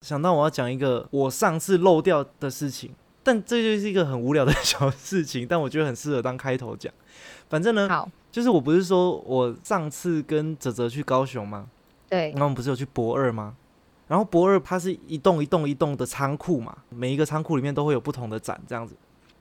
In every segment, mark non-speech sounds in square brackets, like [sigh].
想到我要讲一个我上次漏掉的事情，但这就是一个很无聊的小事情，但我觉得很适合当开头讲。反正呢，好，就是我不是说我上次跟泽泽去高雄吗？对然后我们不是有去博二吗？然后博二它是一栋一栋一栋的仓库嘛，每一个仓库里面都会有不同的展这样子。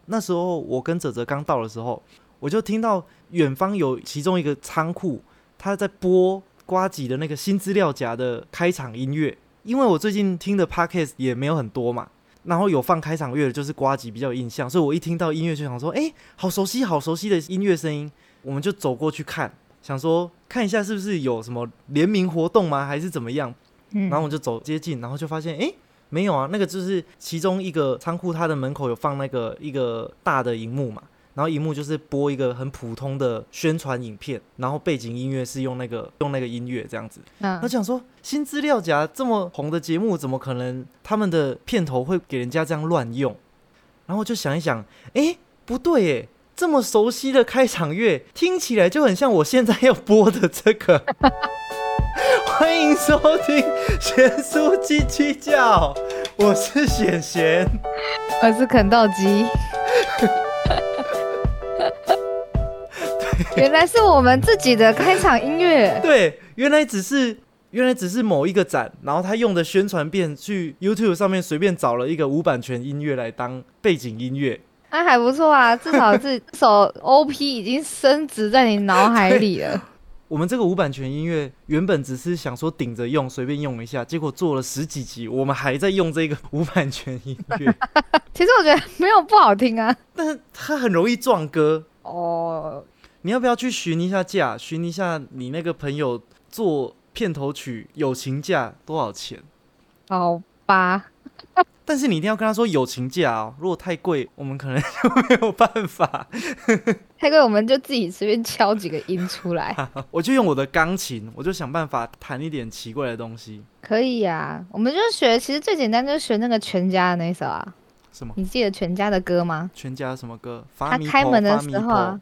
那时候我跟泽泽刚到的时候，我就听到远方有其中一个仓库，他在播瓜吉的那个新资料夹的开场音乐。因为我最近听的 podcast 也没有很多嘛，然后有放开场乐的就是瓜吉比较有印象，所以我一听到音乐就想说，哎、好熟悉，好熟悉的音乐声音。我们就走过去看，想说看一下是不是有什么联名活动吗，还是怎么样？嗯然后我就走接近，然后就发现，诶，没有啊，那个就是其中一个仓库，它的门口有放那个一个大的荧幕嘛，然后荧幕就是播一个很普通的宣传影片，然后背景音乐是用那个用那个音乐这样子。嗯那想说新资料夹这么红的节目，怎么可能他们的片头会给人家这样乱用？然后我就想一想，诶，不对耶。这么熟悉的开场乐，听起来就很像我现在要播的这个。[laughs] 欢迎收听贤叔鸡鸡叫，我是贤贤。我是肯豆鸡。[laughs] 原来是我们自己的开场音乐，对，原来只是原来只是某一个展，然后他用的宣传片去 YouTube 上面随便找了一个无版权音乐来当背景音乐。那、还不错啊，至少这首 OP 已经升值在你脑海里了。[laughs] 我们这个无版权音乐原本只是想说顶着用，随便用一下，结果做了十几集，我们还在用这个无版权音乐，[laughs] 其实我觉得没有不好听啊。但是它很容易撞歌。哦，你要不要去询一下价？询一下你那个朋友做片头曲友情价多少钱？好吧，[laughs] 但是你一定要跟他说友情价哦，如果太贵，我们可能就没有办法。[laughs] 太贵我们就自己随便敲几个音出来，[laughs] 我就用我的钢琴，我就想办法弹一点奇怪的东西。可以呀、我们就学，其实最简单就是学那个全家的那一首啊。什么？你记得全家的歌吗？全家什么歌？发他开门的时候啊婆，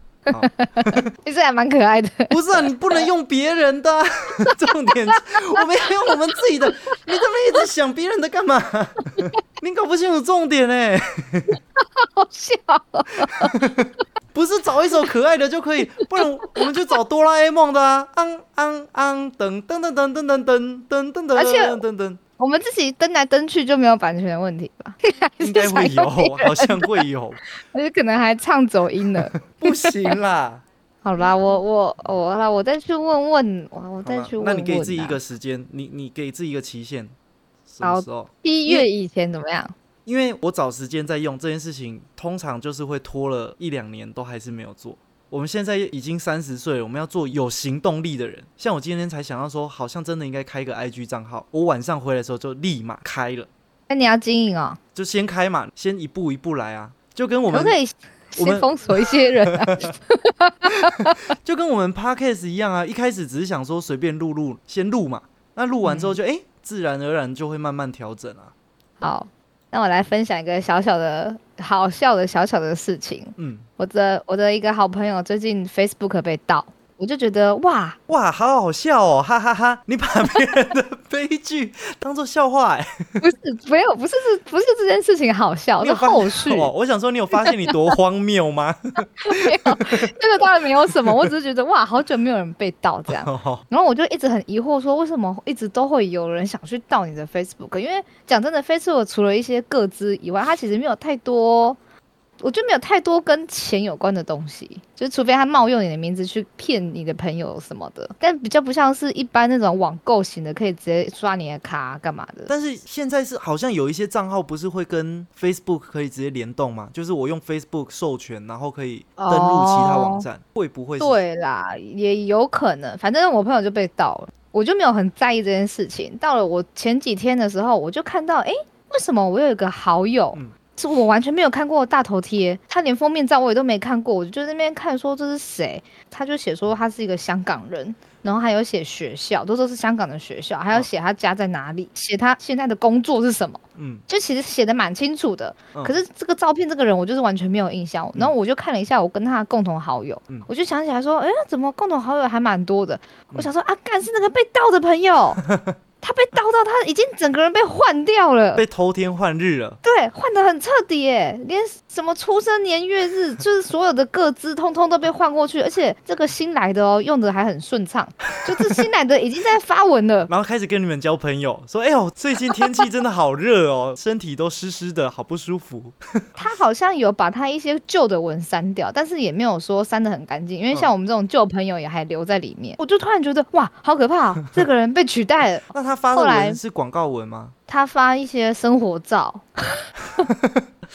[laughs] 其实还蛮可爱的。不是啊，你不能用别人的啊、[laughs] 重点 [laughs] 我们要用我们自己的。你这么一直想别人的干嘛？你搞不清楚重点哎、好笑哦，不是找一首可爱的就可以，不然我们就找哆啦 A 梦的啊，昂昂昂，噔噔噔噔噔噔噔噔噔噔，而且噔噔，我们自己登来登去就没有版权的问题吧？[laughs] 应该会有，好像会有，[laughs] 而且可能还唱走音了。[laughs] 不行啦。好啦，我我我啦，我再去问问，我我再去问。那你给自己一个时间，你你给自己一个期限，什么时候？一月以前怎么样？因为我找时间在用这件事情，通常就是会拖了一两年，都还是没有做。我们现在已经三十岁了，我们要做有行动力的人。像我今天才想到说，好像真的应该开个 IG 账号。我晚上回来的时候就立马开了，那你要经营哦，就先开嘛，先一步一步来啊。就跟我们可以先封锁一些人啊？[laughs] 就跟我们 Podcast 一样啊，一开始只是想说随便录录，先录嘛。那录完之后就哎、诶自然而然就会慢慢调整啊。好，那我来分享一个小小的好笑的小小的事情。嗯，我的我的一个好朋友最近 Facebook 被盗，我就觉得哇，哇，好好笑哦，哈哈哈你把别人的 [laughs] 悲剧当做笑话哎、不是没有不是是不是这件事情好笑，是后续。哦，我想说，你有发现你多荒谬吗？[laughs] 没有，这个当然没有什么，我只是觉得哇，好久没有人被盗这样。哦然后我就一直很疑惑，说为什么一直都会有人想去盗你的 Facebook？因为讲真的，Facebook 除了一些个资以外，它其实没有太多，我觉得没有太多跟钱有关的东西，就是除非他冒用你的名字去骗你的朋友什么的，但比较不像是一般那种网购型的，可以直接刷你的卡啊干嘛的。但是现在是好像有一些账号不是会跟 Facebook 可以直接联动吗？就是我用 Facebook 授权，然后可以登录其他网站，会不会？对啦，也有可能，反正我朋友就被盗了，我就没有很在意这件事情。到了我前几天的时候，我就看到，诶，为什么我有一个好友，嗯是我完全没有看过的大头贴，他连封面照我也都没看过，我就在那边看说这是谁，他就写说他是一个香港人，然后还有写学校，都说是香港的学校，还有写他家在哪里，写他现在的工作是什么，嗯，就其实写的蛮清楚的。嗯。可是这个照片这个人我就是完全没有印象，然后我就看了一下我跟他的共同好友，嗯。我就想起来说，哎、怎么共同好友还蛮多的？我想说啊，干是那个被盗的朋友，[laughs] 他被刀到他已经整个人被换掉了。被偷天换日了。对，换的很彻底耶，连什么出生年月日，[laughs] 就是所有的各资，通通都被换过去，而且这个新来的哦，用的还很顺畅，就是新来的已经在发文了。[laughs] 然后开始跟你们交朋友，说：“哎呦，最近天气真的好热哦，身体都湿湿的，好不舒服。[laughs] 他好像有把他一些旧的文删掉，但是也没有说删的很干净，因为像我们这种旧朋友也还留在里面。我就突然觉得哇，好可怕、哦，这个人被取代了。”那他发的后来文是广告文吗？他发一些生活照，[laughs]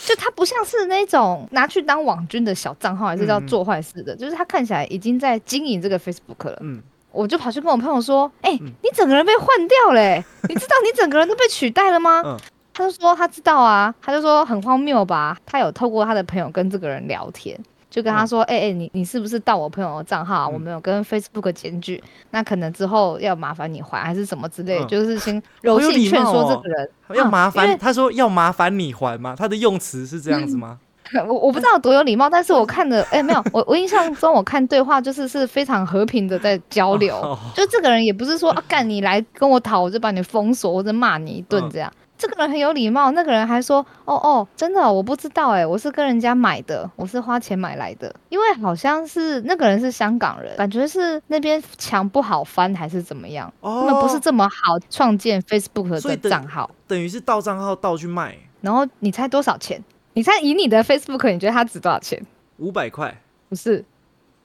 就他不像是那种拿去当网军的小账号，还是叫做坏事的，就是他看起来已经在经营这个 Facebook 了。嗯，我就跑去跟我朋友说：“哎、你整个人被换掉嘞、[laughs] 你知道你整个人都被取代了吗？”嗯他就说他知道啊，他就说很荒谬吧。他有透过他的朋友跟这个人聊天，就跟他说：“哎、哎、你你是不是盗我朋友的账号啊？嗯我们有跟 Facebook 检举，那可能之后要麻烦你还还是什么之类，嗯就是先 [laughs] 柔好有性劝说这个人。要麻烦，他说要麻烦你还吗？他的用词是这样子吗？[laughs] 我我不知道有多有礼貌，但是我看的，哎、没有，我我印象中我看对话就是是非常和平的在交流，哦就这个人也不是说啊干你来跟我讨，我就把你封锁或者骂你一顿嗯这样。这个人很有礼貌，那个人还说：“哦哦，真的哦、我不知道哎，我是跟人家买的，我是花钱买来的。因为好像是那个人是香港人，感觉是那边墙不好翻还是怎么样，哦他们不是这么好创建 Facebook 的账号。等于是盗账号盗去卖然后你猜多少钱？你猜以你的 Facebook，你觉得它值多少钱？五百块，不是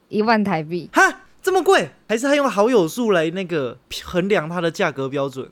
一万台币，哈，这么贵？还是他用好友数来那个衡量它的价格标准？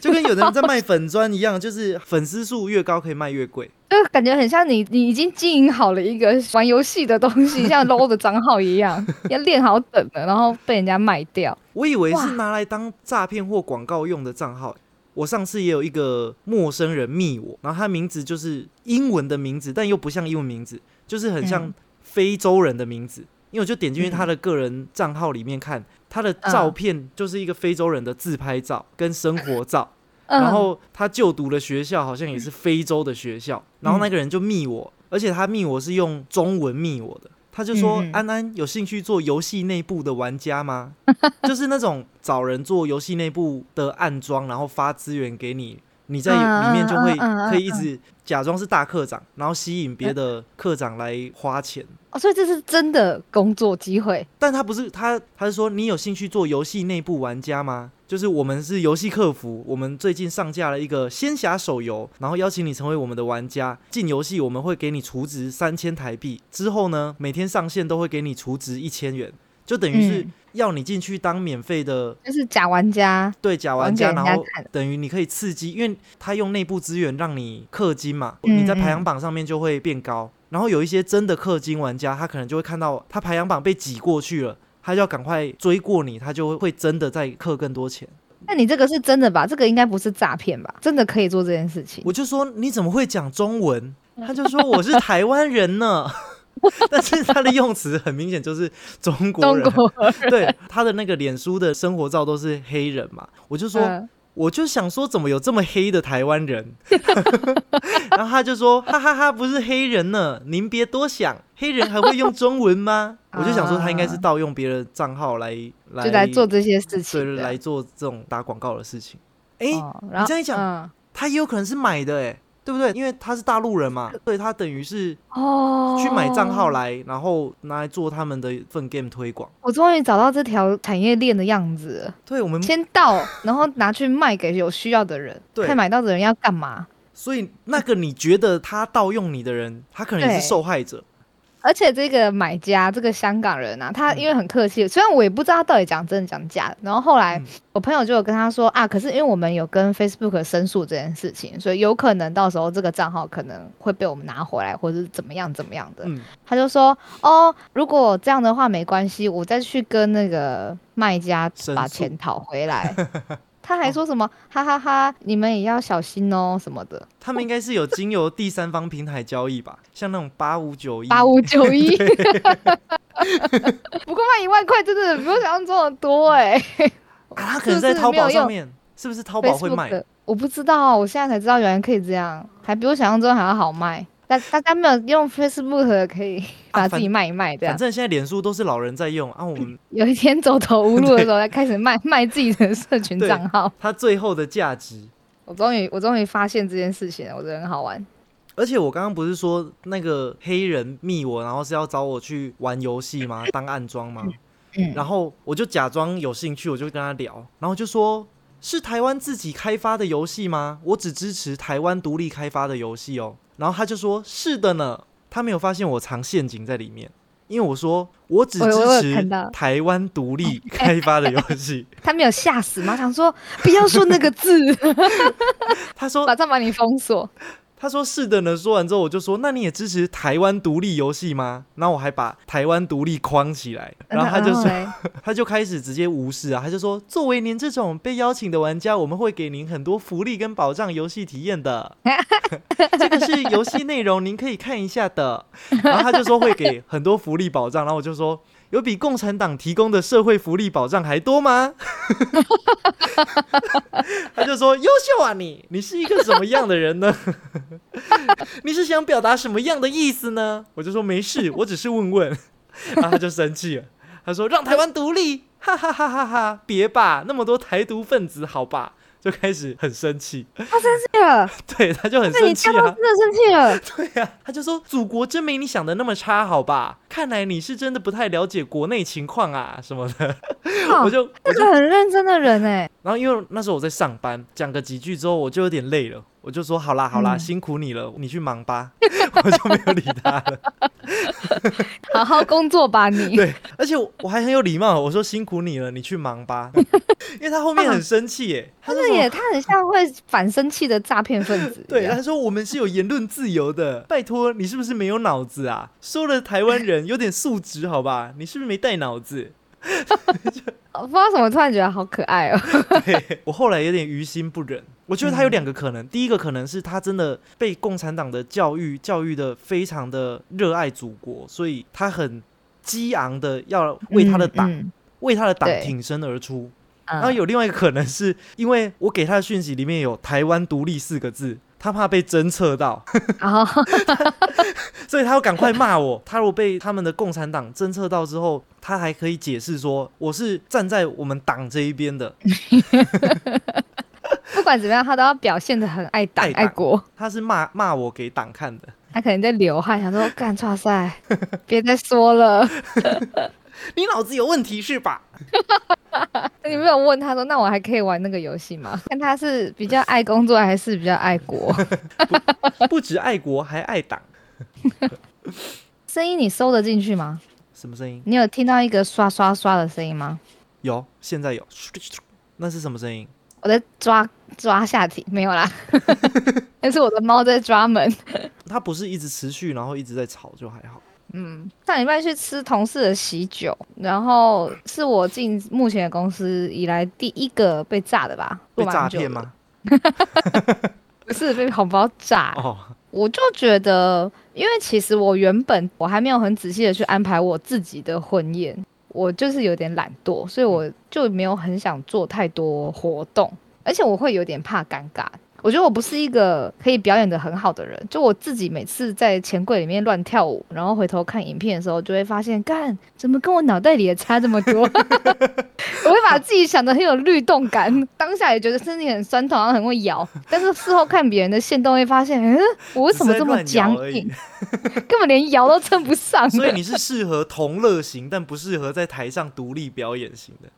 就跟有的人在卖粉砖一样，就是粉丝数越高可以卖越贵。就感觉很像你你已经经营好了一个玩游戏的东西，像 [laughs] low 的账号一样，要练好等的，然后被人家卖掉。我以为是拿来当诈骗或广告用的账号。我上次也有一个陌生人密我，然后他名字就是英文的名字，但又不像英文名字，就是很像嗯非洲人的名字。因为我就点进去他的个人账号里面看，他的照片就是一个非洲人的自拍照跟生活照，[laughs] 嗯。然后他就读的学校好像也是非洲的学校，然后那个人就密我，而且他密我是用中文密我的，他就说：“嗯嗯安安有兴趣做游戏内部的玩家吗？[laughs] 就是那种找人做游戏内部的暗装，然后发资源给你，你在里面就会可以一直假装是大课长，然后吸引别的课长来花钱。”哦，所以这是真的工作机会。但他不是他，他是说你有兴趣做游戏内部玩家吗？就是我们是游戏客服，我们最近上架了一个仙侠手游，然后邀请你成为我们的玩家。进游戏我们会给你储值三千台币，之后呢每天上线都会给你储值一千元，就等于是嗯要你进去当免费的就是假玩家，对假玩家，然后等于你可以刺激，因为他用内部资源让你氪金嘛，嗯你在排行榜上面就会变高。然后有一些真的氪金玩家，他可能就会看到他排行榜被挤过去了，他就要赶快追过你，他就会会真的再氪更多钱。那你这个是真的吧？这个应该不是诈骗吧？真的可以做这件事情。我就说你怎么会讲中文？[laughs] 他就说我是台湾人呢，[laughs] 但是他的用词很明显就是中国中人。[laughs] 对他的那个脸书的生活照都是黑人嘛，我就说。嗯我就想说，怎么有这么黑的台湾人？[laughs] 然后他就说：“哈哈哈不是黑人呢，您别多想，黑人还会用中文吗？”我就想说，他应该是盗用别人账号来来就来做这些事情对，来做这种打广告的事情。哎、哦，然后这样一讲嗯他也有可能是买的，哎，对不对？因为他是大陆人嘛，所以他等于是哦，去买账号来，然后拿来做他们的一份 game 推广。我终于找到这条产业链的样子了。对我们，先到，然后拿去卖给有需要的人，对看买到的人要干嘛。所以那个你觉得他盗用你的人，他可能也是受害者。而且这个买家，这个香港人啊，嗯他因为很客气，虽然我也不知道他到底讲真的讲假的。然后后来嗯我朋友就有跟他说啊，可是因为我们有跟 Facebook 申诉这件事情，所以有可能到时候这个账号可能会被我们拿回来，或者是怎么样怎么样的。嗯，他就说哦，如果这样的话没关系，我再去跟那个卖家把钱讨回来。[laughs] 他还说什么哈哈哈，你们也要小心哦什么的。他们应该是有经由第三方平台交易吧，[laughs] 像那种八五九一。八五九一。[laughs] [laughs] 不过卖一万块真的比我想象中的多哎。啊，他可能在淘宝上面，是不是淘宝会卖？我不知道，我现在才知道原来可以这样，还比我想象中还要好卖。大大家没有用 Facebook 的可以把自己卖一卖，这样。反正现在脸书都是老人在用啊，我们 [laughs] 有一天走投无路的时候，[laughs] 才开始卖卖自己的社群账号。它最后的价值，我终于我终于发现这件事情了，我觉得很好玩。而且我刚刚不是说那个黑人密我，然后是要找我去玩游戏吗？当暗装吗？嗯。然后我就假装有兴趣，我就跟他聊，然后就说。是台湾自己开发的游戏吗？我只支持台湾独立开发的游戏哦。然后他就说：“是的呢。”他没有发现我藏陷阱在里面，因为我说我只支持台湾独立开发的游戏。[laughs] 他没有吓死吗？想说不要说那个字。[laughs] 他说 [laughs] 马上把你封锁。他说是的呢。说完之后，我就说：“那你也支持台湾独立游戏吗？”然后我还把台湾独立框起来。然后他就说，[laughs] 他就开始直接无视啊。他就说：“作为您这种被邀请的玩家，我们会给您很多福利跟保障游戏体验的。[laughs] 这个是游戏内容，您可以看一下的。”然后他就说会给很多福利保障。然后我就说。有比共产党提供的社会福利保障还多吗？[laughs] 他就说：“优秀啊，你，你是一个什么样的人呢？[laughs] 你是想表达什么样的意思呢？”我就说：“没事，我只是问问。”然后他就生气了，他说：“让台湾独立，哈哈哈哈哈！别吧，那么多台独分子，好吧。”就开始很生气，他生气了，[laughs] 对，他就很生气啊，真的生气了，[laughs] 对呀，他就说祖国真没你想的那么差，好吧？看来你是真的不太了解国内情况啊，什么的，[laughs] 我就那个很认真的人哎，然后因为那时候我在上班，讲个几句之后，我就有点累了。我就说好啦好啦，辛苦你了，你去忙吧，[laughs] 我就没有理他了。[laughs] 好好工作吧你。[laughs] 对，而且我还很有礼貌，我说辛苦你了，你去忙吧。因为他后面很生气耶，他是也他很像会反生气的诈骗分子。对，他说我们是有言论自由的，拜托你是不是没有脑子啊？说了台湾人有点素质好吧？你是不是没带脑子？我不知道怎么，突然觉得好可爱哦。对我后来有点于心不忍。我觉得他有两个可能，第一个可能是他真的被共产党的教育教育的非常的热爱祖国，所以他很激昂的要为他的党为他的党挺身而出。然后有另外一个可能是因为我给他的讯息里面有“台湾独立”四个字。他怕被侦测到，[laughs] 所以他要赶快骂我。他如果被他们的共产党侦测到之后，他还可以解释说我是站在我们党这一边的。[laughs] [laughs] [laughs] 不管怎么样，他都要表现的很爱党爱国。他是骂骂我给党看的。他可能在流汗，想说干错赛，[laughs] 别再说了。[laughs] 你脑子有问题是吧？你没有问他说，那我还可以玩那个游戏吗？看他是比较爱工作，还是比较爱国？不止爱国，还爱党。声音你收得进去吗？什么声音？你有听到一个刷刷刷的声音吗？有，现在有。那是什么声音？我在抓抓下体，没有啦。[laughs] 但是我的猫在抓门。[laughs] 它不是一直持续，然后一直在吵，就还好。嗯，上礼拜去吃同事的喜酒，然后是我进目前的公司以来第一个被炸的吧？被诈骗吗？[laughs] 不是被红包炸。哦，我就觉得，因为其实我原本我还没有很仔细的去安排我自己的婚宴，我就是有点懒惰，所以我就没有很想做太多活动，而且我会有点怕尴尬。我觉得我不是一个可以表演的很好的人，就我自己每次在钱柜里面乱跳舞，然后回头看影片的时候，就会发现，干怎么跟我脑袋里也差这么多？[laughs] 我会把自己想的很有律动感，当下也觉得身体很酸痛，然后很会摇，但是事后看别人的线都会发现，[laughs] 嗯，我为什么这么僵硬？[laughs] 根本连摇都称不上。所以你是适合同乐型，但不适合在台上独立表演型的。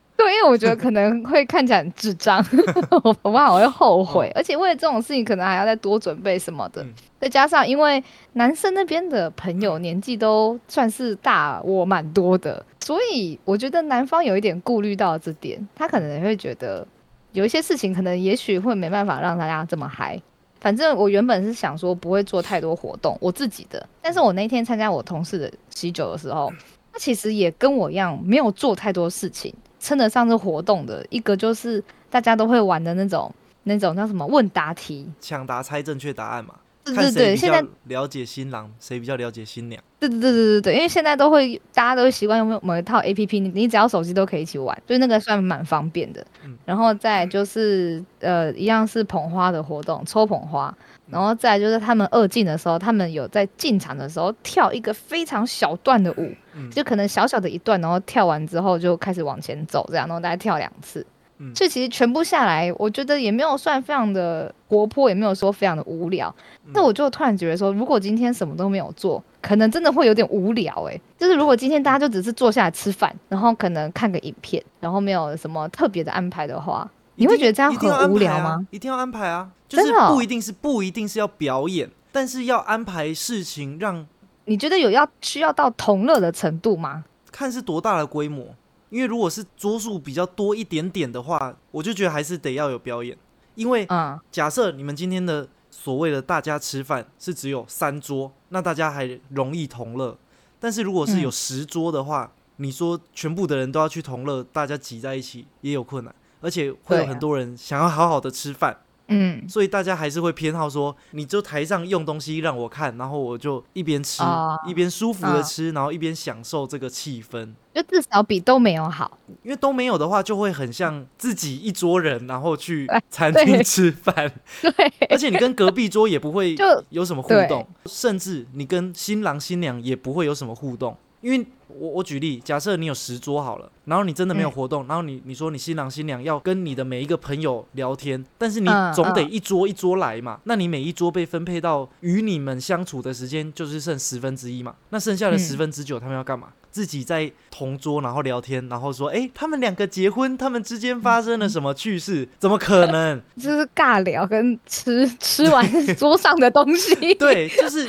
我觉得可能会看起来很智障，我 [laughs] 我怕我会后悔，而且为了这种事情，可能还要再多准备什么的。再加上，因为男生那边的朋友年纪都算是大我蛮多的，所以我觉得男方有一点顾虑到这点，他可能也会觉得有一些事情，可能也许会没办法让大家这么嗨。反正我原本是想说不会做太多活动，我自己的，但是我那天参加我同事的喜酒的时候，他其实也跟我一样，没有做太多事情。称得上是活动的一个，就是大家都会玩的那种那种叫什么问答题。抢答猜正确答案嘛，对对对，现在较了解新郎，谁比较了解新娘。对对对对对对，因为现在都会大家都会习惯用某一套 A P P，你你只要手机都可以一起玩，所以那个算蛮方便的。嗯然后再就是呃，一样是捧花的活动，抽捧花。嗯。然后再就是他们二进的时候，他们有在进场的时候跳一个非常小段的舞，嗯。就可能小小的一段，然后跳完之后就开始往前走，这样，然后大概跳两次。嗯。所以其实全部下来，我觉得也没有算非常的活泼，也没有说非常的无聊。嗯。那我就突然觉得说，如果今天什么都没有做，可能真的会有点无聊诶、就是如果今天大家就只是坐下来吃饭，然后可能看个影片，然后没有什么特别的安排的话，你会觉得这样很无聊吗？？一定要安排啊，就是不一定是不一定是要表演，但是要安排事情让你觉得有要需要到同乐的程度吗？看是多大的规模。因为如果是桌数比较多一点点的话，我就觉得还是得要有表演。因为嗯，假设你们今天的所谓的大家吃饭是只有三桌，那大家还容易同乐。但是如果是有嗯十桌的话，你说全部的人都要去同乐，大家挤在一起也有困难，而且会有很多人想要好好的吃饭，嗯，所以大家还是会偏好说，你就台上用东西让我看，然后我就一边吃、哦。一边舒服的嗯。吃，然后一边享受这个气氛。就至少比都没有好。因为都没有的话，就会很像自己一桌人，然后去 [laughs] 哎餐厅吃饭，对，而且你跟隔壁桌也不会 [laughs] 就有什么互动，甚至你跟新郎新娘也不会有什么互动。因为我我举例，假设你有十桌好了，然后你真的没有嗯活动，然后你你说你新郎新娘要跟你的每一个朋友聊天，但是你嗯总得嗯一桌一桌来嘛，那你每一桌被分配到与你们相处的时间就是剩十分之一嘛，那剩下的嗯十分之九他们要干嘛？自己在同桌然后聊天，然后说，哎、他们两个结婚，他们之间发生了什么趣事？怎么可能？[laughs] 就是尬聊跟吃 [laughs] 吃完桌上的东西。对，就是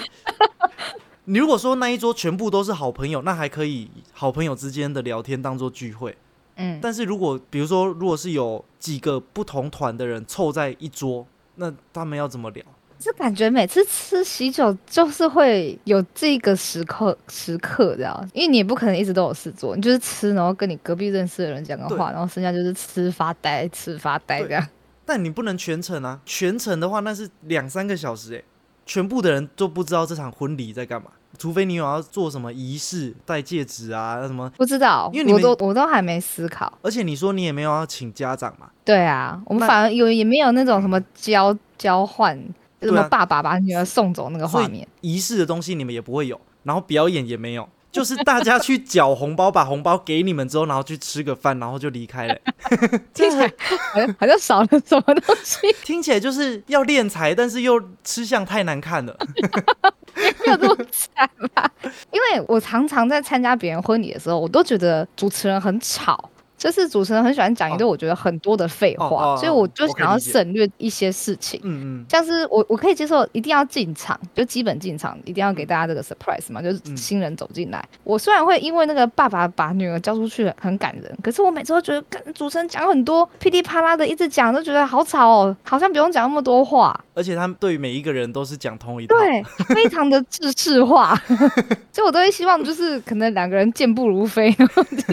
你如果说那一桌全部都是好朋友，那还可以好朋友之间的聊天当做聚会。嗯，但是如果比如说，如果是有几个不同团的人凑在一桌，那他们要怎么聊？就感觉每次吃喜酒就是会有这个时刻时刻这样，因为你也不可能一直都有事做，你就是吃，然后跟你隔壁认识的人讲个话，然后剩下就是吃发呆，吃发呆这样。但你不能全程啊，全程的话那是两三个小时诶、全部的人都不知道这场婚礼在干嘛，除非你有要做什么仪式、戴戒指啊什么。不知道，因为你们我都我都还没思考。而且你说你也没有要请家长嘛，对啊，我们反而有也没有那种什么交交换，什么爸爸把女儿送走那个画面。仪式的东西你们也不会有，然后表演也没有，就是大家去缴红包，把红包给你们之后，然后去吃个饭，然后就离开了。[laughs] 听起来好像好像少了什么东西，[laughs] 听起来就是要练财，但是又吃相太难看了。[laughs] 没有这么惨吧？因为我常常在参加别人婚礼的时候，我都觉得主持人很吵。就是主持人很喜欢讲一堆我觉得很多的废话，哦哦哦所以我就想要省略一些事情。嗯嗯，像是我我可以接受，一定要进场，就基本进场，一定要给大家这个 surprise 嘛，就是嗯新人走进来。我虽然会因为那个爸爸把女儿交出去很感人，可是我每次都觉得跟主持人讲很多噼里啪啦的一直讲，都觉得好吵哦，好像不用讲那么多话，而且他们对每一个人都是讲同一套。对，非常的制式化，[laughs] 所以我都会希望就是可能两个人健步如飞，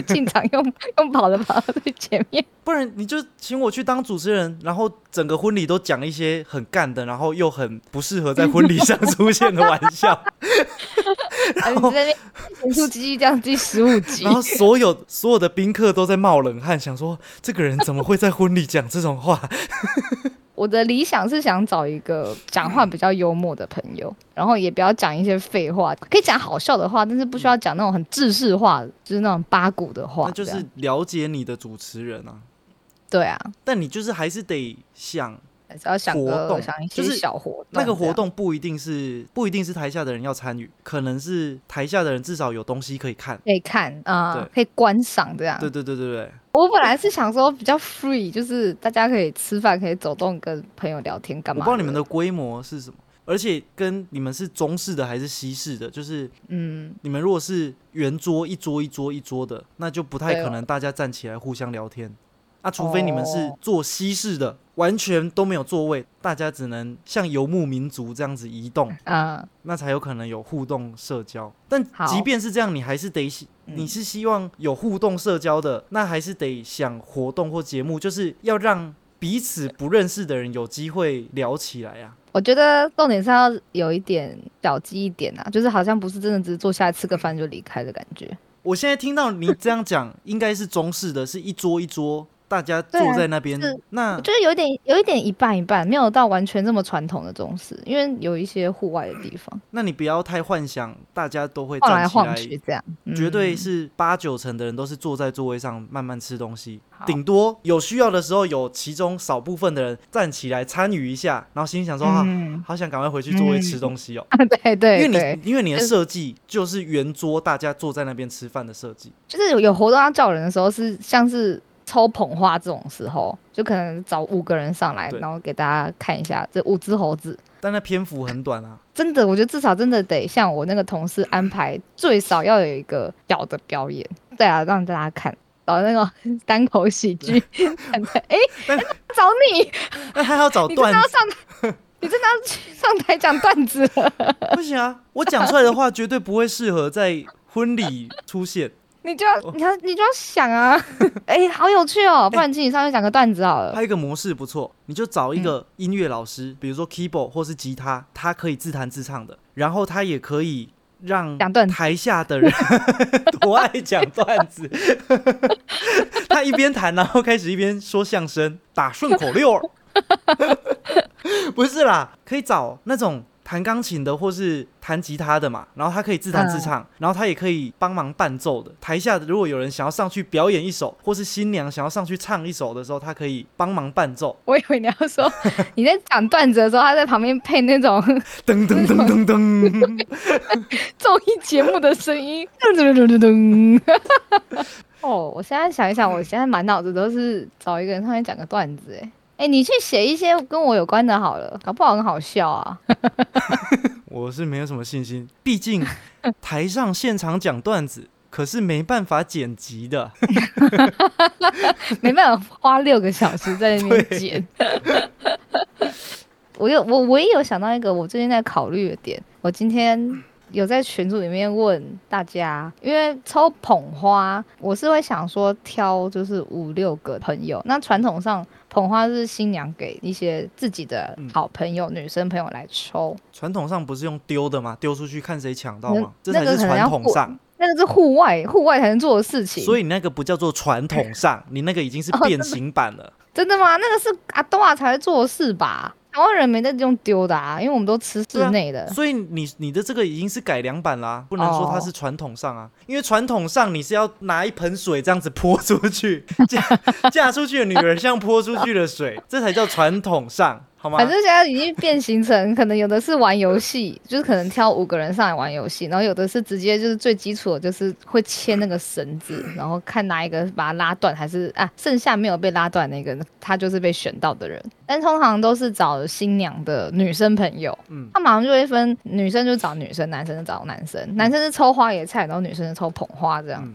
进场用用跑的跑到最前面。不然你就请我去当主持人，然后整个婚礼都讲一些很干的，然后又很不适合在婚礼上出现的玩笑，[laughs] 啊，你在那边前出鸡鸡这样第十五集然，后所有所有的宾客都在冒冷汗，想说这个人怎么会在婚礼讲这种话？我的理想是想找一个讲话 [clears throat] 比较幽默的朋友，然后也不要讲一些废话，可以讲好笑的话，但是不需要讲那种很制式化，就是那种八股的话。那就是了解你的主持人啊。对啊，但你就是还是得想还是要想活动想一些就是小活动。那个活，动不一定是不一定是台下的人要参与，可能是台下的人至少有东西可以看。可以看啊、对可以观赏这样。对对对对对，我本来是想说比较 free，就是大家可以吃饭，可以走动，跟朋友聊天干嘛？我不知道你们的规模是什么，而且跟你们是中式的还是西式的，就是嗯，你们如果是圆桌一桌一桌一桌的，那就不太可能大家站起来互相聊天。啊，除非你们是哦做西式的，完全都没有座位，大家只能像游牧民族这样子移动，啊、那才有可能有互动社交。但即便是这样，你还是得你是希望有互动社交的，那还是得想活动或节目，就是要让彼此不认识的人有机会聊起来啊。我觉得重点是要有一点小鸡一点啊，就是好像不是真的只是坐下来吃个饭就离开的感觉。我现在听到你这样讲，应该是中式的，是一桌一桌。大家坐在那边，那我觉得有一点有一点一半一半，没有到完全这么传统的中式，因为有一些户外的地方。那你不要太幻想，大家都会晃来晃去这样，绝对是八九成的人都是坐在座位上慢慢吃东西，顶多有需要的时候有其中少部分的人站起来参与一下，然后心想说啊，好想赶快回去座位吃东西哦。[laughs] 对对，因为你因为你的设计就是圆桌，大家坐在那边吃饭的设计，就是有有活动要叫人的时候是像是。抽捧花这种时候，就可能找五个人上来，然后给大家看一下这五只猴子。但那篇幅很短啊！[laughs] 真的，我觉得至少真的得像我那个同事安排，最少要有一个小的表演，对啊，让大家看，找那个 [laughs] 单口喜剧。[laughs] 哎，找你，那还要找段子？你真的要上台讲段子？不行啊，我讲出来的话绝对不会适合在婚礼出现。你就要，你要，你就要想啊！[laughs] 哎，好有趣哦！不然请你上去讲个段子好了。还有一个模式不错，你就找一个音乐老师，比如说 keyboard 或是吉他，他可以自弹自唱的，然后他也可以让台下的人 [laughs] 多爱讲段子。[laughs] 他一边弹，然后开始一边说相声，打顺口溜。不是啦，可以找那种。弹钢琴的或是弹吉他的嘛，然后他可以自弹自唱，然后他也可以帮忙伴奏的。台下如果有人想要上去表演一首，或是新娘想要上去唱一首的时候，他可以帮忙伴奏。我以为你要说 [laughs] 你在讲段子的时候，他在旁边配那种噔噔噔噔噔综艺节目的声音，噔噔噔噔噔。哦，我现在想一想，我现在满脑子都是找一个人上面讲个段子，哎。哎，你去写一些跟我有关的好了，搞不好很好笑啊。[laughs] 我是没有什么信心，毕竟台上现场讲段子，可是没办法剪辑的，[laughs] 没办法花六个小时在那边剪。[laughs] 我有我唯一有想到一个我最近在考虑的点，我今天。有在群组里面问大家，因为抽捧花，我是会想说挑就是五六个朋友。那传统上捧花是新娘给一些自己的好朋友、女生朋友来抽。传统上不是用丢的吗？丢出去看谁抢到吗？这才是传统上。那个是户外，户外才能做的事情。所以你那个不叫做传统上，你那个已经是变形版了。真的吗？那个是阿多啊才会做的事吧？台湾人没在用丢的啊，因为我们都吃室内的。所以你你的这个已经是改良版啦，不能说它是传统上啊，因为传统上你是要拿一盆水这样子泼出去，[laughs] 嫁嫁出去的女儿像泼出去的水，这才叫传统上。反正现在已经变形成，可能有的是玩游戏，就是可能挑五个人上来玩游戏，然后有的是直接就是最基础的，就是会牵那个绳子，然后看哪一个把它拉断，还是啊剩下没有被拉断那个，他就是被选到的人。但通常都是找新娘的女生朋友，嗯，他马上就会分女生就找女生，男生就找男生，男生是抽花野菜，然后女生是抽捧花这样。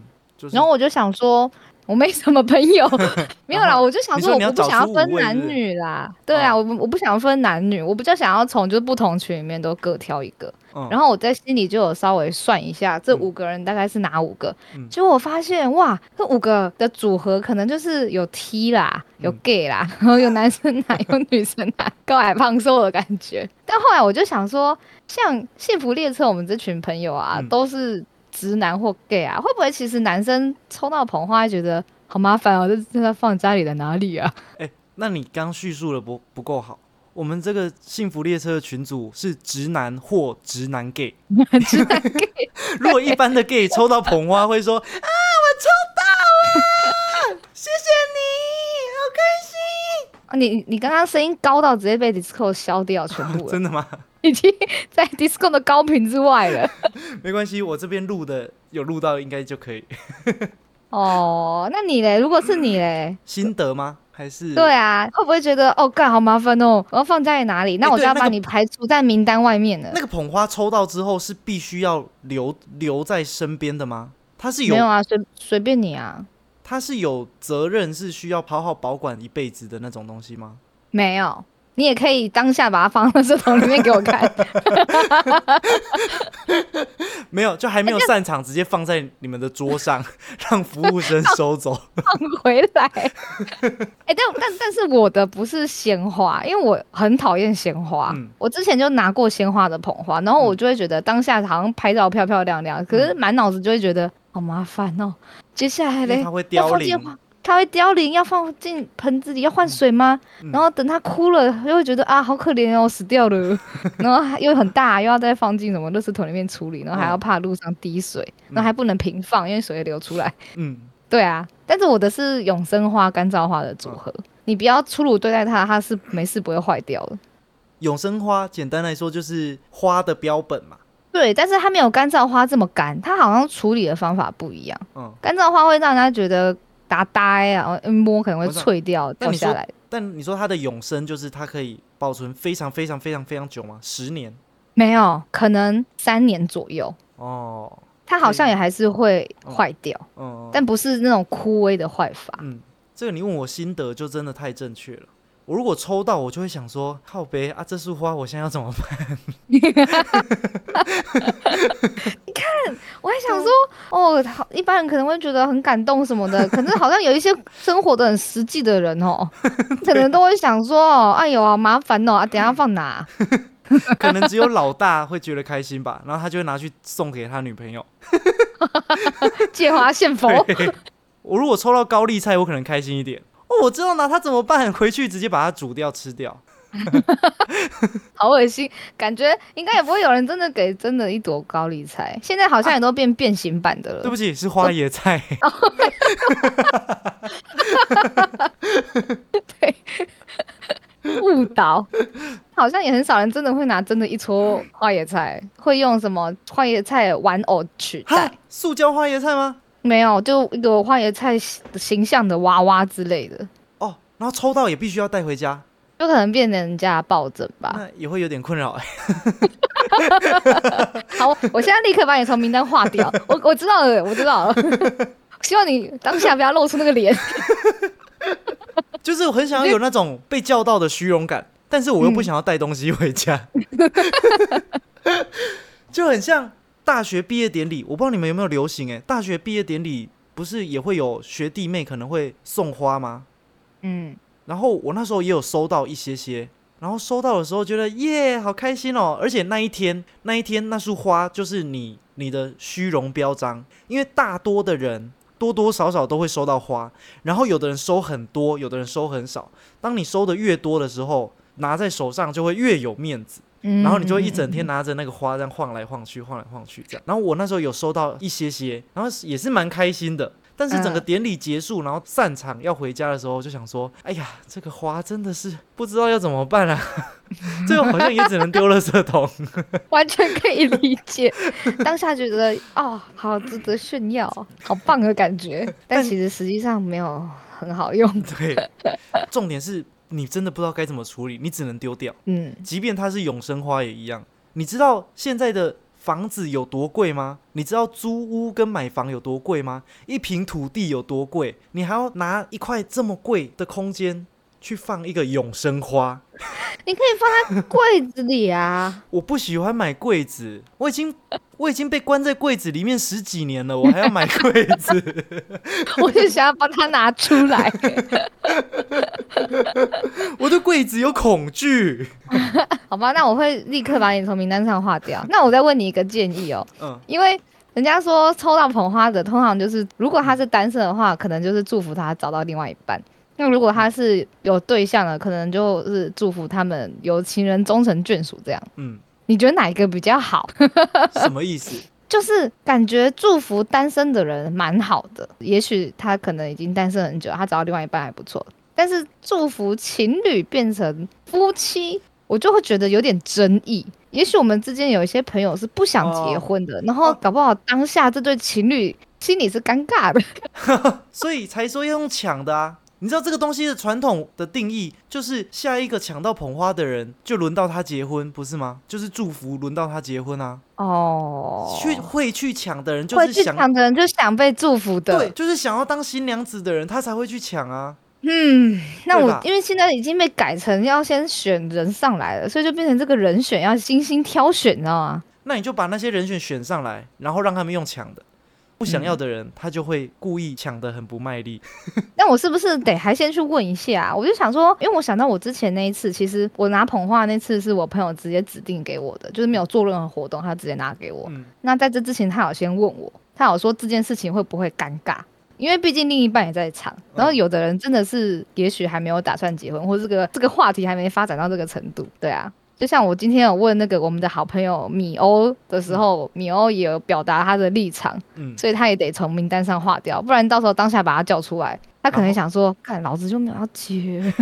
然后我就想说。我没什么朋友，[laughs] 没有啦，我就想说，我不想要分男女啦，对啊，我我不想分男女，我比较想要从就是不同群里面都各挑一个，然后我在心里就有稍微算一下，这五个人大概是哪五个，结果我发现哇，这五个的组合可能就是有 T 啦，有 gay 啦，然后有男生男，有女生男，高矮胖瘦的感觉。但后来我就想说，像幸福列车我们这群朋友啊，都是。直男或 gay 啊，会不会其实男生抽到捧花觉得好麻烦哦？这这放家里的哪里啊？[laughs] 哎，那你刚叙述的不不够好。我们这个幸福列车的群组是直男或直男 gay，直男 gay。[laughs] 如果一般的 gay 抽到捧花会说啊，我抽到了，[laughs] 谢谢！你你刚刚声音高到直接被 Discord 消掉全部，[laughs] 真的吗？[laughs] 已经在 Discord 的高频之外了。[laughs] 没关系，我这边录的有录到，应该就可以。哦，那你嘞？如果是你嘞？[coughs] 心得吗？还是？对啊，会不会觉得哦，干好麻烦哦？我要放在哪里？那我就要把你排除在名单外面了。那个捧花抽到之后是必须要留留在身边的吗？它是有没有啊？随随便你啊。它是有责任是需要好好保管一辈子的那种东西吗？没有。你也可以当下把它放到垃圾桶里面给我看。没有，就还没有散场，直接放在你们的桌上，[laughs] 让服务生收走。放回来。哎、但但但是我的不是鲜花，因为我很讨厌鲜花。嗯我之前就拿过鲜花的捧花，然后我就会觉得当下好像拍照漂漂亮亮，可是满脑子就会觉得好麻烦哦。接下来嘞它，会要凋零。放进，它会凋零，要放进盆子里，要换水吗？嗯然后等它枯了，又会觉得啊，好可怜哦，死掉了。[laughs] 然后还又很大，又要再放进什么垃圾桶里面处理，然后还要怕路上滴水，然后还不能平放，因为水会流出来。嗯，[laughs] 对啊，但是我的是永生花、干燥花的组合，你不要粗鲁对待它，它是没事不会坏掉的。永生花简单来说就是花的标本嘛。对，但是它没有干燥花这么干，它好像处理的方法不一样。嗯，干燥花会让人家觉得打呆啊，摸可能会脆掉、掉下来。但你说它的永生就是它可以保存非常非常非常非常久吗？十年？没有，可能三年左右，哦，它好像也还是会坏掉，嗯，但不是那种枯萎的坏法。嗯，这个你问我心得就真的太正确了。我如果抽到，我就会想说，靠北啊，这束花我现在要怎么办？你看我还想说，哦，好，一般人可能会觉得很感动什么的，可是好像有一些生活的很实际的人哦，[laughs] 可能都会想说，哦，哎呦，好麻烦哦，啊，等一下放哪？可能只有老大会觉得开心吧，然后他就会拿去送给他女朋友。借花献佛。[laughs] 我如果抽到高丽菜，我可能开心一点。哦，我知道拿它怎么办，回去直接把它煮掉吃掉。[laughs] 好恶心，感觉应该也不会有人真的给真的一朵高丽菜，现在好像也都变变形版的了。对不起，是花椰菜。误导，好像也很少人真的会拿真的一撮花椰菜，会用什么花椰菜玩偶取代？，塑胶花椰菜吗？没有，就一个花椰菜形象的娃娃之类的，哦，然后抽到也必须要带回家，有可能变成人家抱枕吧。那也会有点困扰。哎 [laughs] 好，我现在立刻把你从名单划掉。我我知道了，我知道了。[laughs] 希望你当下不要露出那个脸。[laughs] 就是我很想要有那种被叫到的虚荣感，但是我又不想要带东西回家，就很像大学毕业典礼。我不知道你们有没有流行哎、大学毕业典礼不是也会有学弟妹可能会送花吗？嗯，然后我那时候也有收到一些些，然后收到的时候觉得耶，好开心哦！而且那一天，那一天那束花就是你你的虚荣标章，因为大多的人多多少少都会收到花，然后有的人收很多，有的人收很少。当你收的越多的时候，拿在手上就会越有面子，嗯然后你就会一整天拿着那个花这样晃来晃去，晃来晃去这样。然后我那时候有收到一些些，然后也是蛮开心的。但是整个嗯典礼结束，然后散场要回家的时候，就想说：“哎呀，这个花真的是不知道要怎么办啊！[laughs] 这个好像也只能丢垃圾桶。完全可以理解。当下觉得哦，好值得炫耀，好棒的感觉，但其实实际上没有很好用。对，重点是你真的不知道该怎么处理，你只能丢掉。嗯，即便它是永生花也一样。你知道现在的房子有多贵吗？你知道租屋跟买房有多贵吗？一平土地有多贵？你还要拿一块这么贵的空间去放一个永生花？你可以放在柜子里啊。[laughs] 我不喜欢买柜子，我已经 [laughs] 我已经被关在柜子里面十几年了，我还要买柜子？[laughs] 我就想要把它拿出来。我对柜子有恐惧。[laughs] 好吧，那我会立刻把你从名单上划掉。那我再问你一个建议哦，嗯，因为人家说抽到捧花的，通常就是如果他是单身的话，可能就是祝福他找到另外一半；那如果他是有对象了，可能就是祝福他们有情人终成眷属这样。嗯，你觉得哪一个比较好？[laughs] 什么意思？[laughs] 就是感觉祝福单身的人蛮好的，也许他可能已经单身很久，他找到另外一半还不错。但是祝福情侣变成夫妻，我就会觉得有点争议。也许我们之间有一些朋友是不想结婚的，然后哦搞不好当下这对情侣心里是尴尬的。[laughs] 所以才说要用抢的啊！你知道这个东西的传统的定义，就是下一个抢到捧花的人，就轮到他结婚，不是吗？就是祝福轮到他结婚啊。哦，去会去抢的人，就是想抢的人就想被祝福的。对，就是想要当新娘子的人，他才会去抢啊。嗯，那我因为现在已经被改成要先选人上来了，所以就变成这个人选要精心挑选，你知道吗？那你就把那些人选选上来，然后让他们用抢的。不想要的人，他就会故意抢的很不卖力。那我是不是得还先去问一下？啊我就想说，因为我想到我之前那一次，其实我拿捧花那次是我朋友直接指定给我的，就是没有做任何活动，他直接拿给我。嗯，那在这之前，他有先问我，他有说这件事情会不会尴尬？因为毕竟另一半也在场，然后有的人真的是也许还没有打算结婚，或者这个这个话题还没发展到这个程度，对啊。就像我今天有问那个我们的好朋友米欧的时候，米欧也有表达他的立场，嗯，所以他也得从名单上划掉，不然到时候当下把他叫出来，他可能想说，看老子就没有要结，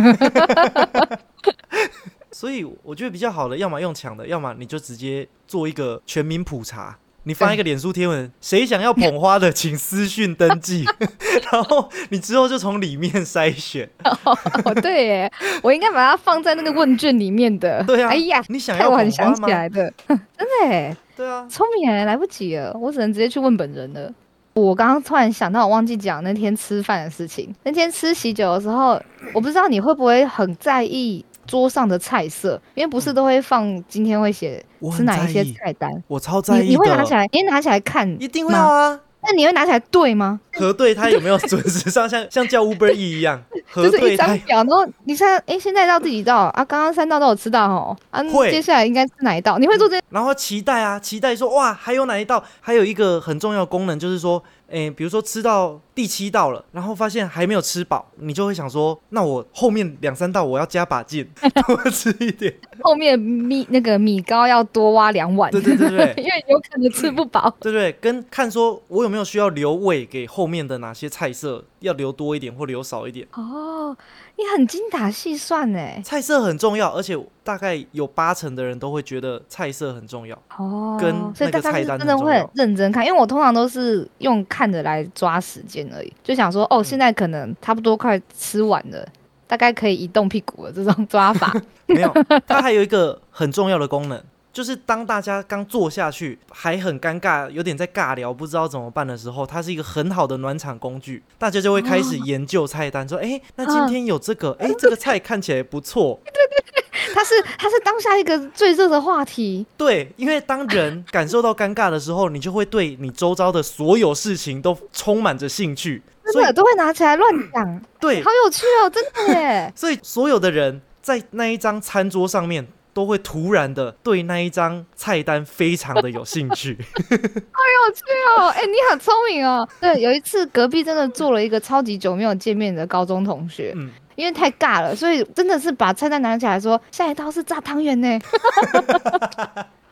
[laughs] 所以我觉得比较好的，要么用抢的，要么你就直接做一个全民普查。你发一个脸书贴文，谁想要捧花的，请私讯登记，[laughs] 然后你之后就从里面筛选。哦对耶，我应该把它放在那个问卷里面的。对啊哎呀，你想要我很？想起来的，[laughs] 真的耶。对啊，聪明哎，来不及了，我只能直接去问本人了。我刚刚突然想到，我忘记讲那天吃饭的事情。那天吃喜酒的时候，我不知道你会不会很在意桌上的菜色，因为不是都会放今天会写我很吃哪一些，菜单，我超在意你你会拿起，来，你会拿起来看，一定会要啊。那你会拿起来对吗？核对它有没有准时上，[laughs] 像像叫 Uber E 一样，核 [laughs] 就是一对他张表，然后你现在哎，现在到第几道啊？刚刚三道都有吃到哦，啊，会接下来应该是哪一道？你会做这些？然后期待啊，期待说哇，还有哪一道？还有一个很重要的功能就是说，诶，比如说吃到第七道了，然后发现还没有吃饱，你就会想说，那我后面两三道我要加把劲，[laughs] 多吃一点。后面米那个米糕要多挖两碗，对对对对 [laughs] 因为有可能吃不饱。对对，跟看说我有没有需要留胃给后面的哪些菜色，要留多一点或留少一点。哦，你很精打细算呢。菜色很重要，而且大概有八成的人都会觉得菜色很重要。哦，跟所以大家是那个菜单真的会认真看，因为我通常都是用看的来抓时间而已，就想说哦，现在可能差不多快吃完了，大概可以移动屁股了这种抓法。[laughs] 没有，它还有一个很重要的功能，就是当大家刚坐下去还很尴尬，有点在尬聊，不知道怎么办的时候，它是一个很好的暖场工具。大家就会开始研究菜单，说：“哎、那今天有这个，哎、这个菜看起来不错。[laughs] 它是它是当下一个最热的话题，”对，因为当人感受到尴尬的时候，你就会对你周遭的所有事情都充满着兴趣，真的都会拿起来乱讲，对好，有趣哦，真的耶。[laughs] 所以所有的人在那一张餐桌上面。都会突然的对那一张菜单非常的有兴趣，[laughs] 好有趣哦，哎、你很聪明哦。对，有一次隔壁真的做了一个超级久没有见面的高中同学，嗯，因为太尬了，所以真的是把菜单拿起来说，下一道是炸汤圆呢。[laughs]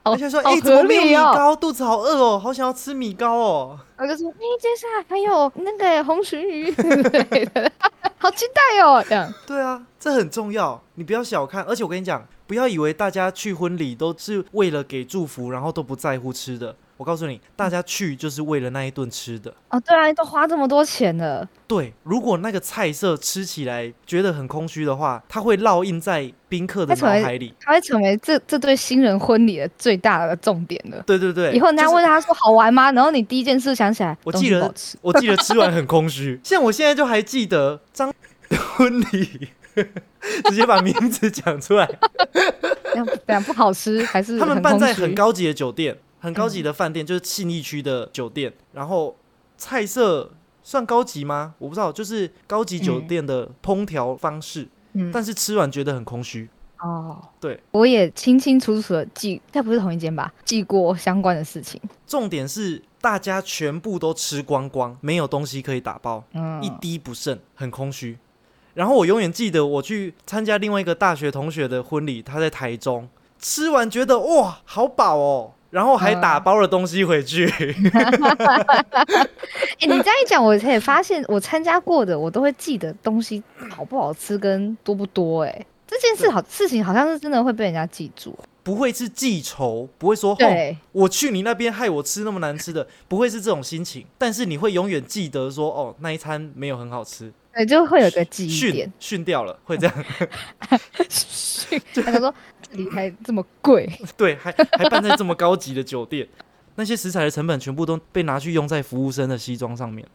好而且说：“好哎、怎么没有米。糕？肚子好饿哦，好想要吃米糕哦。”我就说，哎、接下来还有那个红鲟鱼之类的，[laughs] 好期待哦，这样。对啊，这很重要，你不要小看。而且我跟你讲，不要以为大家去婚礼都是为了给祝福，然后都不在乎吃的。我告诉你，大家去就是为了那一顿吃的。哦，对啊，都花这么多钱了，对，如果那个菜色吃起来觉得很空虚的话，它会烙印在宾客的脑海里。它会成为这这对新人婚礼的最大的重点了。对对对，以后人家就是问他说好玩吗？然后你第一件事想起来，我记得。我记得吃完很空虚，[laughs] 像我现在就还记得张婚礼，[laughs] 直接把名字讲出来。这样不好吃，还是他们办在很高级的酒店，很高级的饭店，就是信义区的酒店。然后菜色算高级吗？我不知道，就是高级酒店的烹调方式。嗯但是吃完觉得很空虚。哦，对，我也清清楚楚的记，该不是同一间吧？记过相关的事情。重点是大家全部都吃光光，没有东西可以打包，嗯，一滴不剩，很空虚。然后我永远记得我去参加另外一个大学同学的婚礼，他在台中，吃完觉得哇好饱哦，然后还打嗯包了东西回去。[laughs] 哎、你这样一讲，我也发现我参加过的，我都会记得东西好不好吃跟多不多、哎，这件事好事情好像是真的会被人家记住。不会是记仇，不会说哦，对，我去你那边害我吃那么难吃的，不会是这种心情。但是你会永远记得说，哦，那一餐没有很好吃，对，就会有个记忆训点。训掉了，会这样。[laughs] 他说离开这么贵，[laughs] 对，还还办在这么高级的酒店，那些食材的成本全部都被拿去用在服务生的西装上面。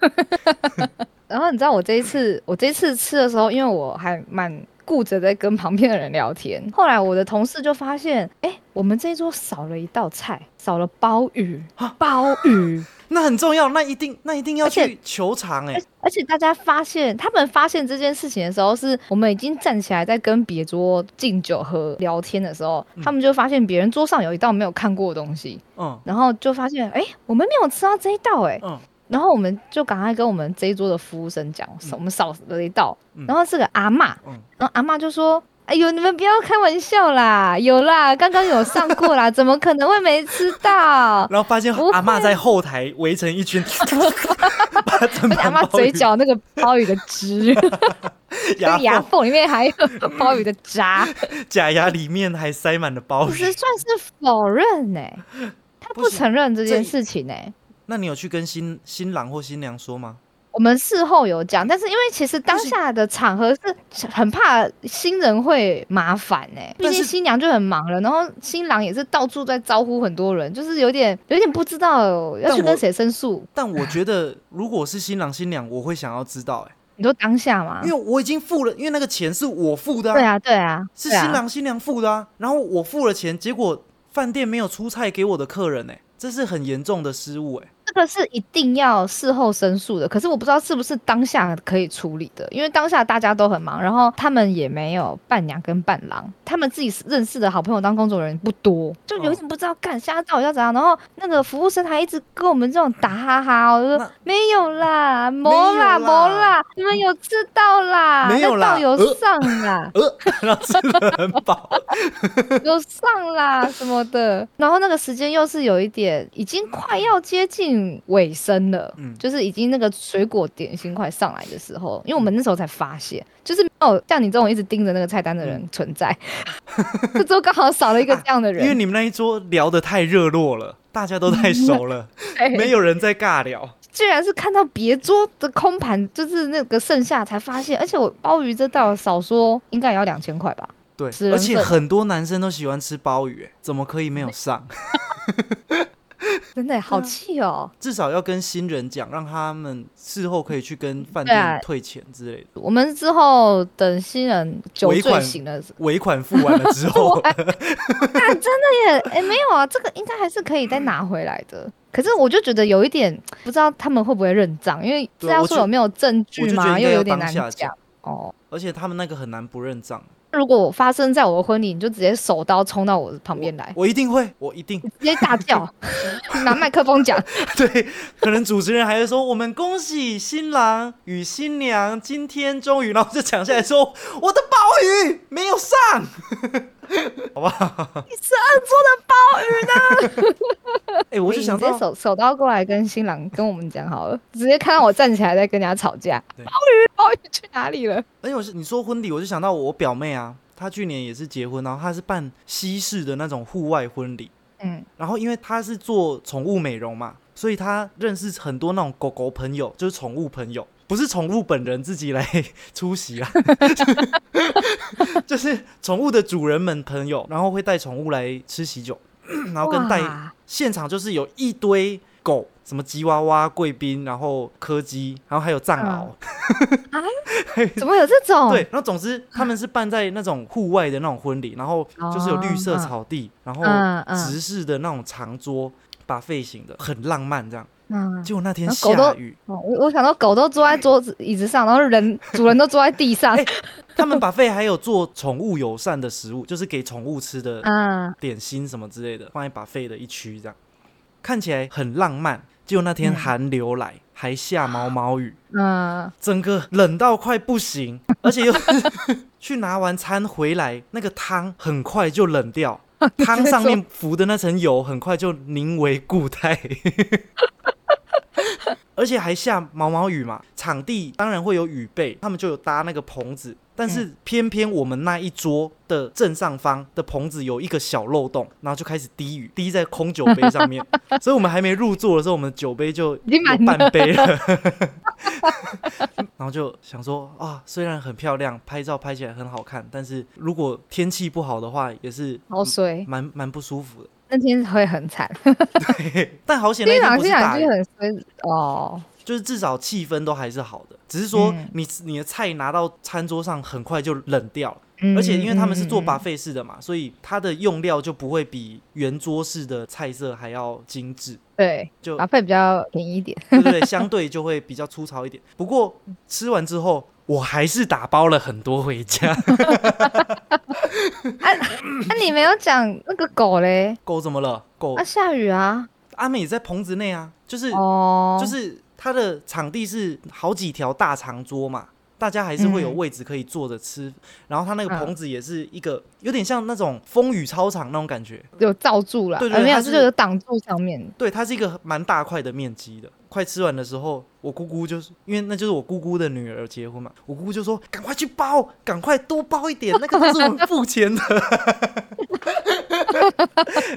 [laughs] 然后你知道我这一次，我这一次吃的时候，因为我还蛮顾着在跟旁边的人聊天。后来我的同事就发现，哎，我们这一桌少了一道菜，少了鲍鱼啊鲍鱼。那很重要，那一定那一定要去球场哎、而且大家发现，他们发现这件事情的时候，是我们已经站起来在跟别桌敬酒喝聊天的时候，他们就发现别人桌上有一道没有看过的东西，嗯。然后就发现，哎，我们没有吃到这一道、哎，嗯，然后我们就赶快跟我们这一桌的服务生讲，我们少了一道，嗯。然后是个阿嬷，嗯。然后阿嬷就说。哎呦，你们不要开玩笑啦，有啦，刚刚有上过啦，[laughs] 怎么可能会没吃到？然后发现阿嬷在后台围成一圈，[laughs] 把阿盘鲍鱼嬷嘴角那个鲍鱼的汁，那个牙牙缝缝里面还有鲍鱼的渣，假牙里面还塞满了鲍鱼。其实算是否认呢、[laughs] 他不承认这件事情呢、那你有去跟新新郎或新娘说吗？我们事后有讲，但是因为其实当下的场合是很怕新人会麻烦呢、毕竟新娘就很忙了，然后新郎也是到处在招呼很多人，就是有点有点不知道要去跟谁申诉。但我 [laughs] 觉得，如果是新郎新娘，我会想要知道、哎，你说当下吗因？为我已经付了，因为那个钱是我付的、对啊，对啊，是新郎新娘付的啊。然后我付了钱，结果饭店没有出菜给我的客人、哎，这是很严重的失误、哎。这个是一定要事后申诉的，可是我不知道是不是当下可以处理的，因为当下大家都很忙，然后他们也没有伴娘跟伴郎，他们自己认识的好朋友当工作人员不多，就有一点不知道干现在到底要怎样。然后那个服务生还一直跟我们这种打哈哈，我就说没有啦，没啦啦，没啦，你们有吃到啦，没有啦。有呃？上啦，呃，[laughs] 然后吃的很饱，[laughs] 有上啦什么的，然后那个时间又是有一点已经快要接近尾声了，嗯。就是已经那个水果点心快上来的时候，因为我们那时候才发现，就是没有像你这种一直盯着那个菜单的人存在，[laughs] 这周刚好少了一个这样的人。因为，你们那一桌聊得太热络了，大家都太熟了，[laughs] 哎没有人在尬聊。居然是看到别桌的空盘，就是那个剩下才发现，而且我鲍鱼这道少说应该也要两千块吧。对而且很多男生都喜欢吃鲍鱼，哎怎么可以没有上？[laughs] [laughs] 真的好气哦！至少要跟新人讲，让他们事后可以去跟饭店退钱之类的。我们之后等新人酒醉醒了，尾款付完了之后，[laughs] [laughs] 啊，真的耶！哎、没有啊，这个应该还是可以再拿回来的。可是我就觉得有一点不知道他们会不会认账，因为是要对啊我觉说有没有证据嘛，又有点难讲。哦，而且他们那个很难不认账。如果我发生在我的婚礼，你就直接手刀冲到我旁边来，我一定会，我一定直接大叫，[laughs] 拿麦克风讲，对。可能主持人还会说：“我们恭喜新郎与新娘今天终于……”然后就讲下来说：“我的鲍鱼没有上。” [laughs] 好不好？你是按桌的鲍鱼呢？[laughs] 哎、我是想到，直接手手刀过来跟新郎跟我们讲好了，直接看到我站起来在跟人家吵架，对鲍鱼鲍鱼去哪里了？而且我是你说婚礼，我就想到我表妹啊，她去年也是结婚，然后她是办西式的那种户外婚礼，嗯，然后因为她是做宠物美容嘛，所以她认识很多那种狗狗朋友，就是宠物朋友，不是宠物本人自己来 [laughs] 出席啊，[laughs] 就是宠物的主人们朋友，然后会带宠物来吃喜酒，[laughs] 然后跟带现场就是有一堆狗，什么吉娃娃、贵宾，然后柯基，然后还有藏獒。啊。怎么有这种？对，然后总之他们是办在那种户外的那种婚礼，然后就是有绿色哦草地，然后直视的那种长桌，把费型的，很浪漫这样。嗯，结果那天下雨，哦，我我想到狗都坐在桌子椅子上，然后人 [laughs] 主人都坐在地上，哎他们把费还有做宠物友善的食物，[laughs] 就是给宠物吃的嗯，点心什么之类的，放在把费的一区这样，看起来很浪漫。结果那天嗯。寒流来，还下毛毛雨，嗯，整个冷到快不行，而且又 [laughs] 去拿完餐回来，那个汤很快就冷掉，[laughs] 汤上面浮的那层油很快就凝为固态。[laughs] 而且还下毛毛雨嘛，场地当然会有雨备，他们就有搭那个棚子，但是偏偏我们那一桌的正上方的棚子有一个小漏洞，然后就开始滴雨，滴在空酒杯上面，[laughs] 所以我们还没入座的时候，我们的酒杯就已经满有半杯了。[laughs] 然后就想说啊，虽然很漂亮，拍照拍起来很好看，但是如果天气不好的话，也是好水，蛮蛮不舒服的。那天会很惨。[laughs] 但好险那新天郎新娘就不是大雨，很衰哦，就是至少气氛都还是好的，只是说嗯你你的菜拿到餐桌上很快就冷掉了，嗯而且因为他们是做把 buffet 式的嘛，所以它的用料就不会比圆桌式的菜色还要精致，对，就把费比较便宜一点。对对对，[laughs] 相对就会比较粗糙一点。不过吃完之后，我还是打包了很多回家。那、[laughs] 你没有讲那个狗嘞？狗怎么了？狗啊，下雨啊。阿美也在棚子内啊，就是哦，就是它的场地是好几条大长桌嘛，大家还是会有嗯位置可以坐着吃。然后它那个嗯棚子也是一个有点像那种风雨操场那种感觉，有罩住了，呃没有，对对它就是有挡住上面。对，它是一个蛮大块的面积的。快吃完的时候，我姑姑就是因为那就是我姑姑的女儿结婚嘛，我姑姑就说赶快去包，赶快多包一点，那个都是我们付钱的。[laughs]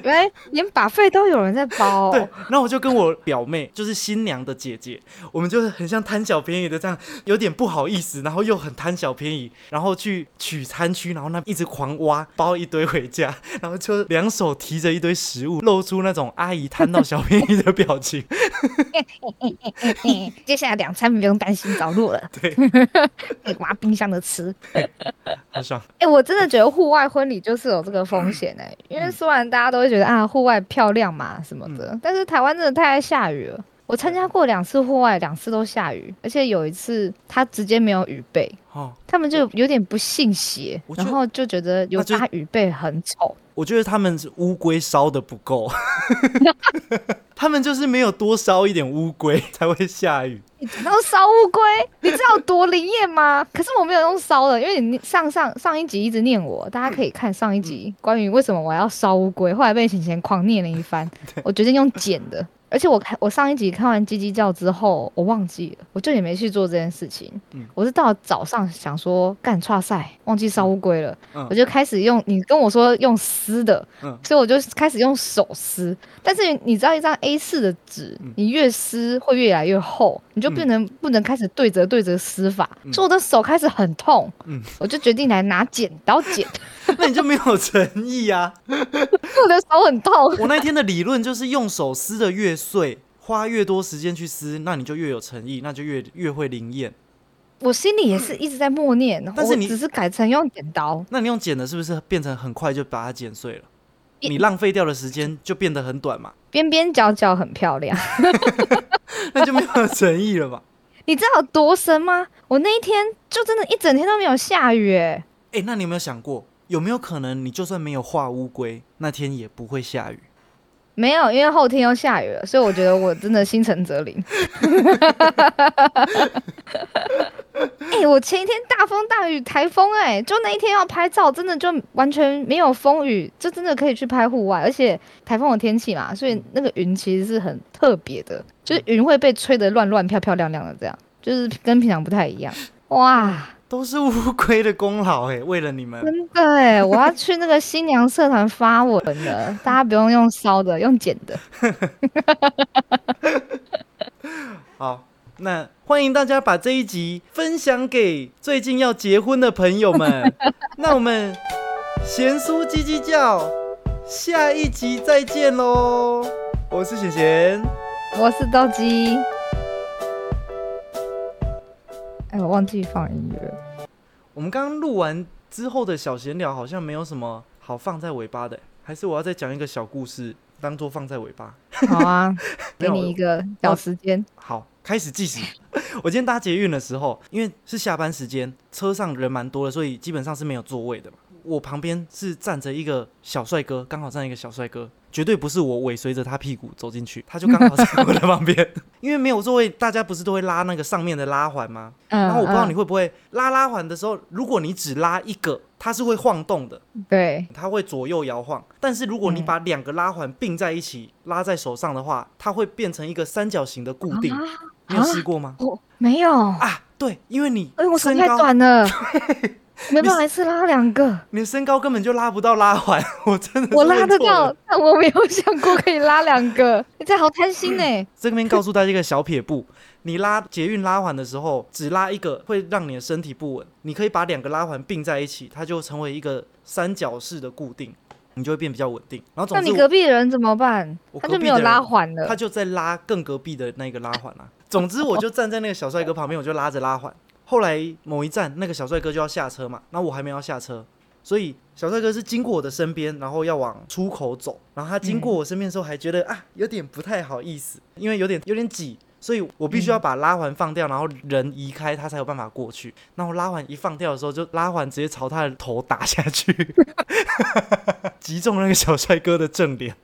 原来连把费都有人在包、对哦。，然后我就跟我表妹，就是新娘的姐姐，我们就是很像贪小便宜的这样，有点不好意思，然后又很贪小便宜，然后去取餐区，然后那一直狂挖，包一堆回家，然后就两手提着一堆食物，露出那种阿姨贪到小便宜的表情。[laughs] [laughs] [laughs] 接下来两餐不用担心着落了，[laughs] 对，可以挖冰箱的吃。好爽。哎、我真的觉得户外婚礼就是有这个风险哎、因为虽然大家都会觉得啊户外漂亮嘛什么的，但是台湾真的太爱下雨了。我参加过两次户外，两次都下雨，而且有一次他直接没有雨备，哦，他们就有点不信邪，然后就觉得有搭雨备很丑。我觉得他们是乌龟烧的不够，[laughs] 他们就是没有多烧一点乌龟才会下雨。然后烧乌龟，你知道多灵验吗？[laughs] 可是我没有用烧的，因为你上上上一集一直念我，大家可以看上一集关于为什么我要烧乌龟，后来被贤贤狂念了一番，[laughs] 我决定用剪的。而且我看我上一集看完叽叽叫之后，我忘记了，我就也没去做这件事情。嗯。我是到早上想说干串赛，忘记烧乌龟了，嗯。我就开始用你跟我说用撕的，嗯。所以我就开始用手撕。但是你知道一张 A 四的纸，嗯。你越撕会越来越厚，你就变成、不能开始对折对折撕法，嗯所以我的手开始很痛，嗯我就决定来拿剪刀剪，[laughs] 那你就没有诚意啊！[laughs] 我的手很痛。我那天的理论就是用手撕的越碎，花越多时间去撕，那你就越有诚意，那就越越会灵验。我心里也是一直在默念，但是你只是改成用剪刀。那你用剪的，是不是变成很快就把它剪碎了？你浪费掉的时间就变得很短嘛，边边角角很漂亮，[laughs] [laughs] 那就没有诚意了吧。[laughs] 你知道有多深吗？我那一天就真的一整天都没有下雨，哎，哎、那你有没有想过，有没有可能你就算没有画乌龟，那天也不会下雨？没有，因为后天要下雨了，所以我觉得我真的心诚则灵。[laughs] 哎、我前一天大风大雨台风，哎，就那一天要拍照，真的就完全没有风雨，就真的可以去拍户外，而且台风的天气嘛，所以那个云其实是很特别的，就是云会被吹得乱乱漂漂亮亮的，这样就是跟平常不太一样。哇，都是乌龟的功劳哎、为了你们。真的哎，我要去那个新娘社团发文了，[laughs] 大家不用用烧的，用剪的。[laughs] 好，那欢迎大家把这一集分享给最近要结婚的朋友们。[laughs] 那我们贤叔叽叽叫，下一集再见喽！我是贤贤，我是豆鸡。哎，我忘记放音乐了。我们刚刚录完之后的小闲聊好像没有什么好放在尾巴的，还是我要再讲一个小故事，当做放在尾巴。好啊，[laughs] 给你一个小时间。好，开始计时。[laughs] 我今天搭捷运的时候，因为是下班时间，车上人蛮多的，所以基本上是没有座位的嘛。我旁边是站着一个小帅哥，刚好站一个小帅哥，绝对不是我尾随着他屁股走进去，他就刚好在我的 [laughs] 旁边。因为没有座位，大家不是都会拉那个上面的拉环吗？嗯，然后我不知道你嗯会不会拉拉环的时候，如果你只拉一个，它是会晃动的，对，它会左右摇晃。但是如果你嗯把两个拉环并在一起，拉在手上的话，它会变成一个三角形的固定。啊你有试过吗？我没有，啊，对，因为你哎，我手太，短了，[laughs] 没办法一次拉两个。你的身高根本就拉不到拉环，[laughs] 我真的是我拉得到，但我没有想过可以拉两个。[laughs] 你这好贪心呢。这边告诉大家一个小撇步：你拉捷运拉环的时候，只拉一个会让你的身体不稳。你可以把两个拉环并在一起，它就成为一个三角式的固定，你就会变比较稳定。然后总，那你隔壁的人怎么办？他就没有拉环了他。就在拉更隔壁的那个拉环啊。总之，我就站在那个小帅哥旁边，我就拉着拉环。后来某一站，那个小帅哥就要下车嘛，那我还没有下车，所以小帅哥是经过我的身边，然后要往出口走。然后他经过我身边的时候，还觉得啊，有点不太好意思，因为有点有点挤，所以我必须要把拉环放掉，然后人移开，他才有办法过去。然后拉环一放掉的时候，就拉环直接朝他的头打下去，[laughs] 击中那个小帅哥的正脸。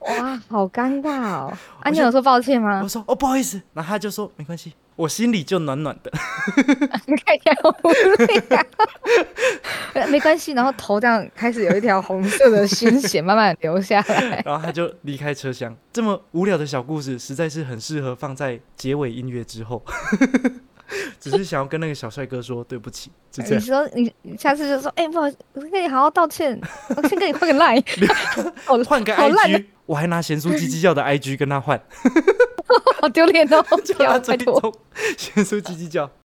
哇，好尴尬哦！啊，你有说抱歉吗我？说哦，不好意思，然后他就说没关系，我心里就暖暖的。你看起来好无力啊！呃没关系，然后头这样开始有一条红色的鲜血慢慢流下来。[laughs] 然后他就离开车厢。这么无聊的小故事，实在是很适合放在结尾音乐之后。[laughs] 只是想要跟那个小帅哥说对不起，就这你。说你你下次就说，哎、不好意思，我跟你好好道歉，我先跟你换个 line，[laughs] 好换个 IG，我还拿咸酥鸡鸡叫的 IG 跟他换，[laughs] 好丢脸哦！[laughs] 不叫他要拜托。追踪咸酥鸡鸡叫。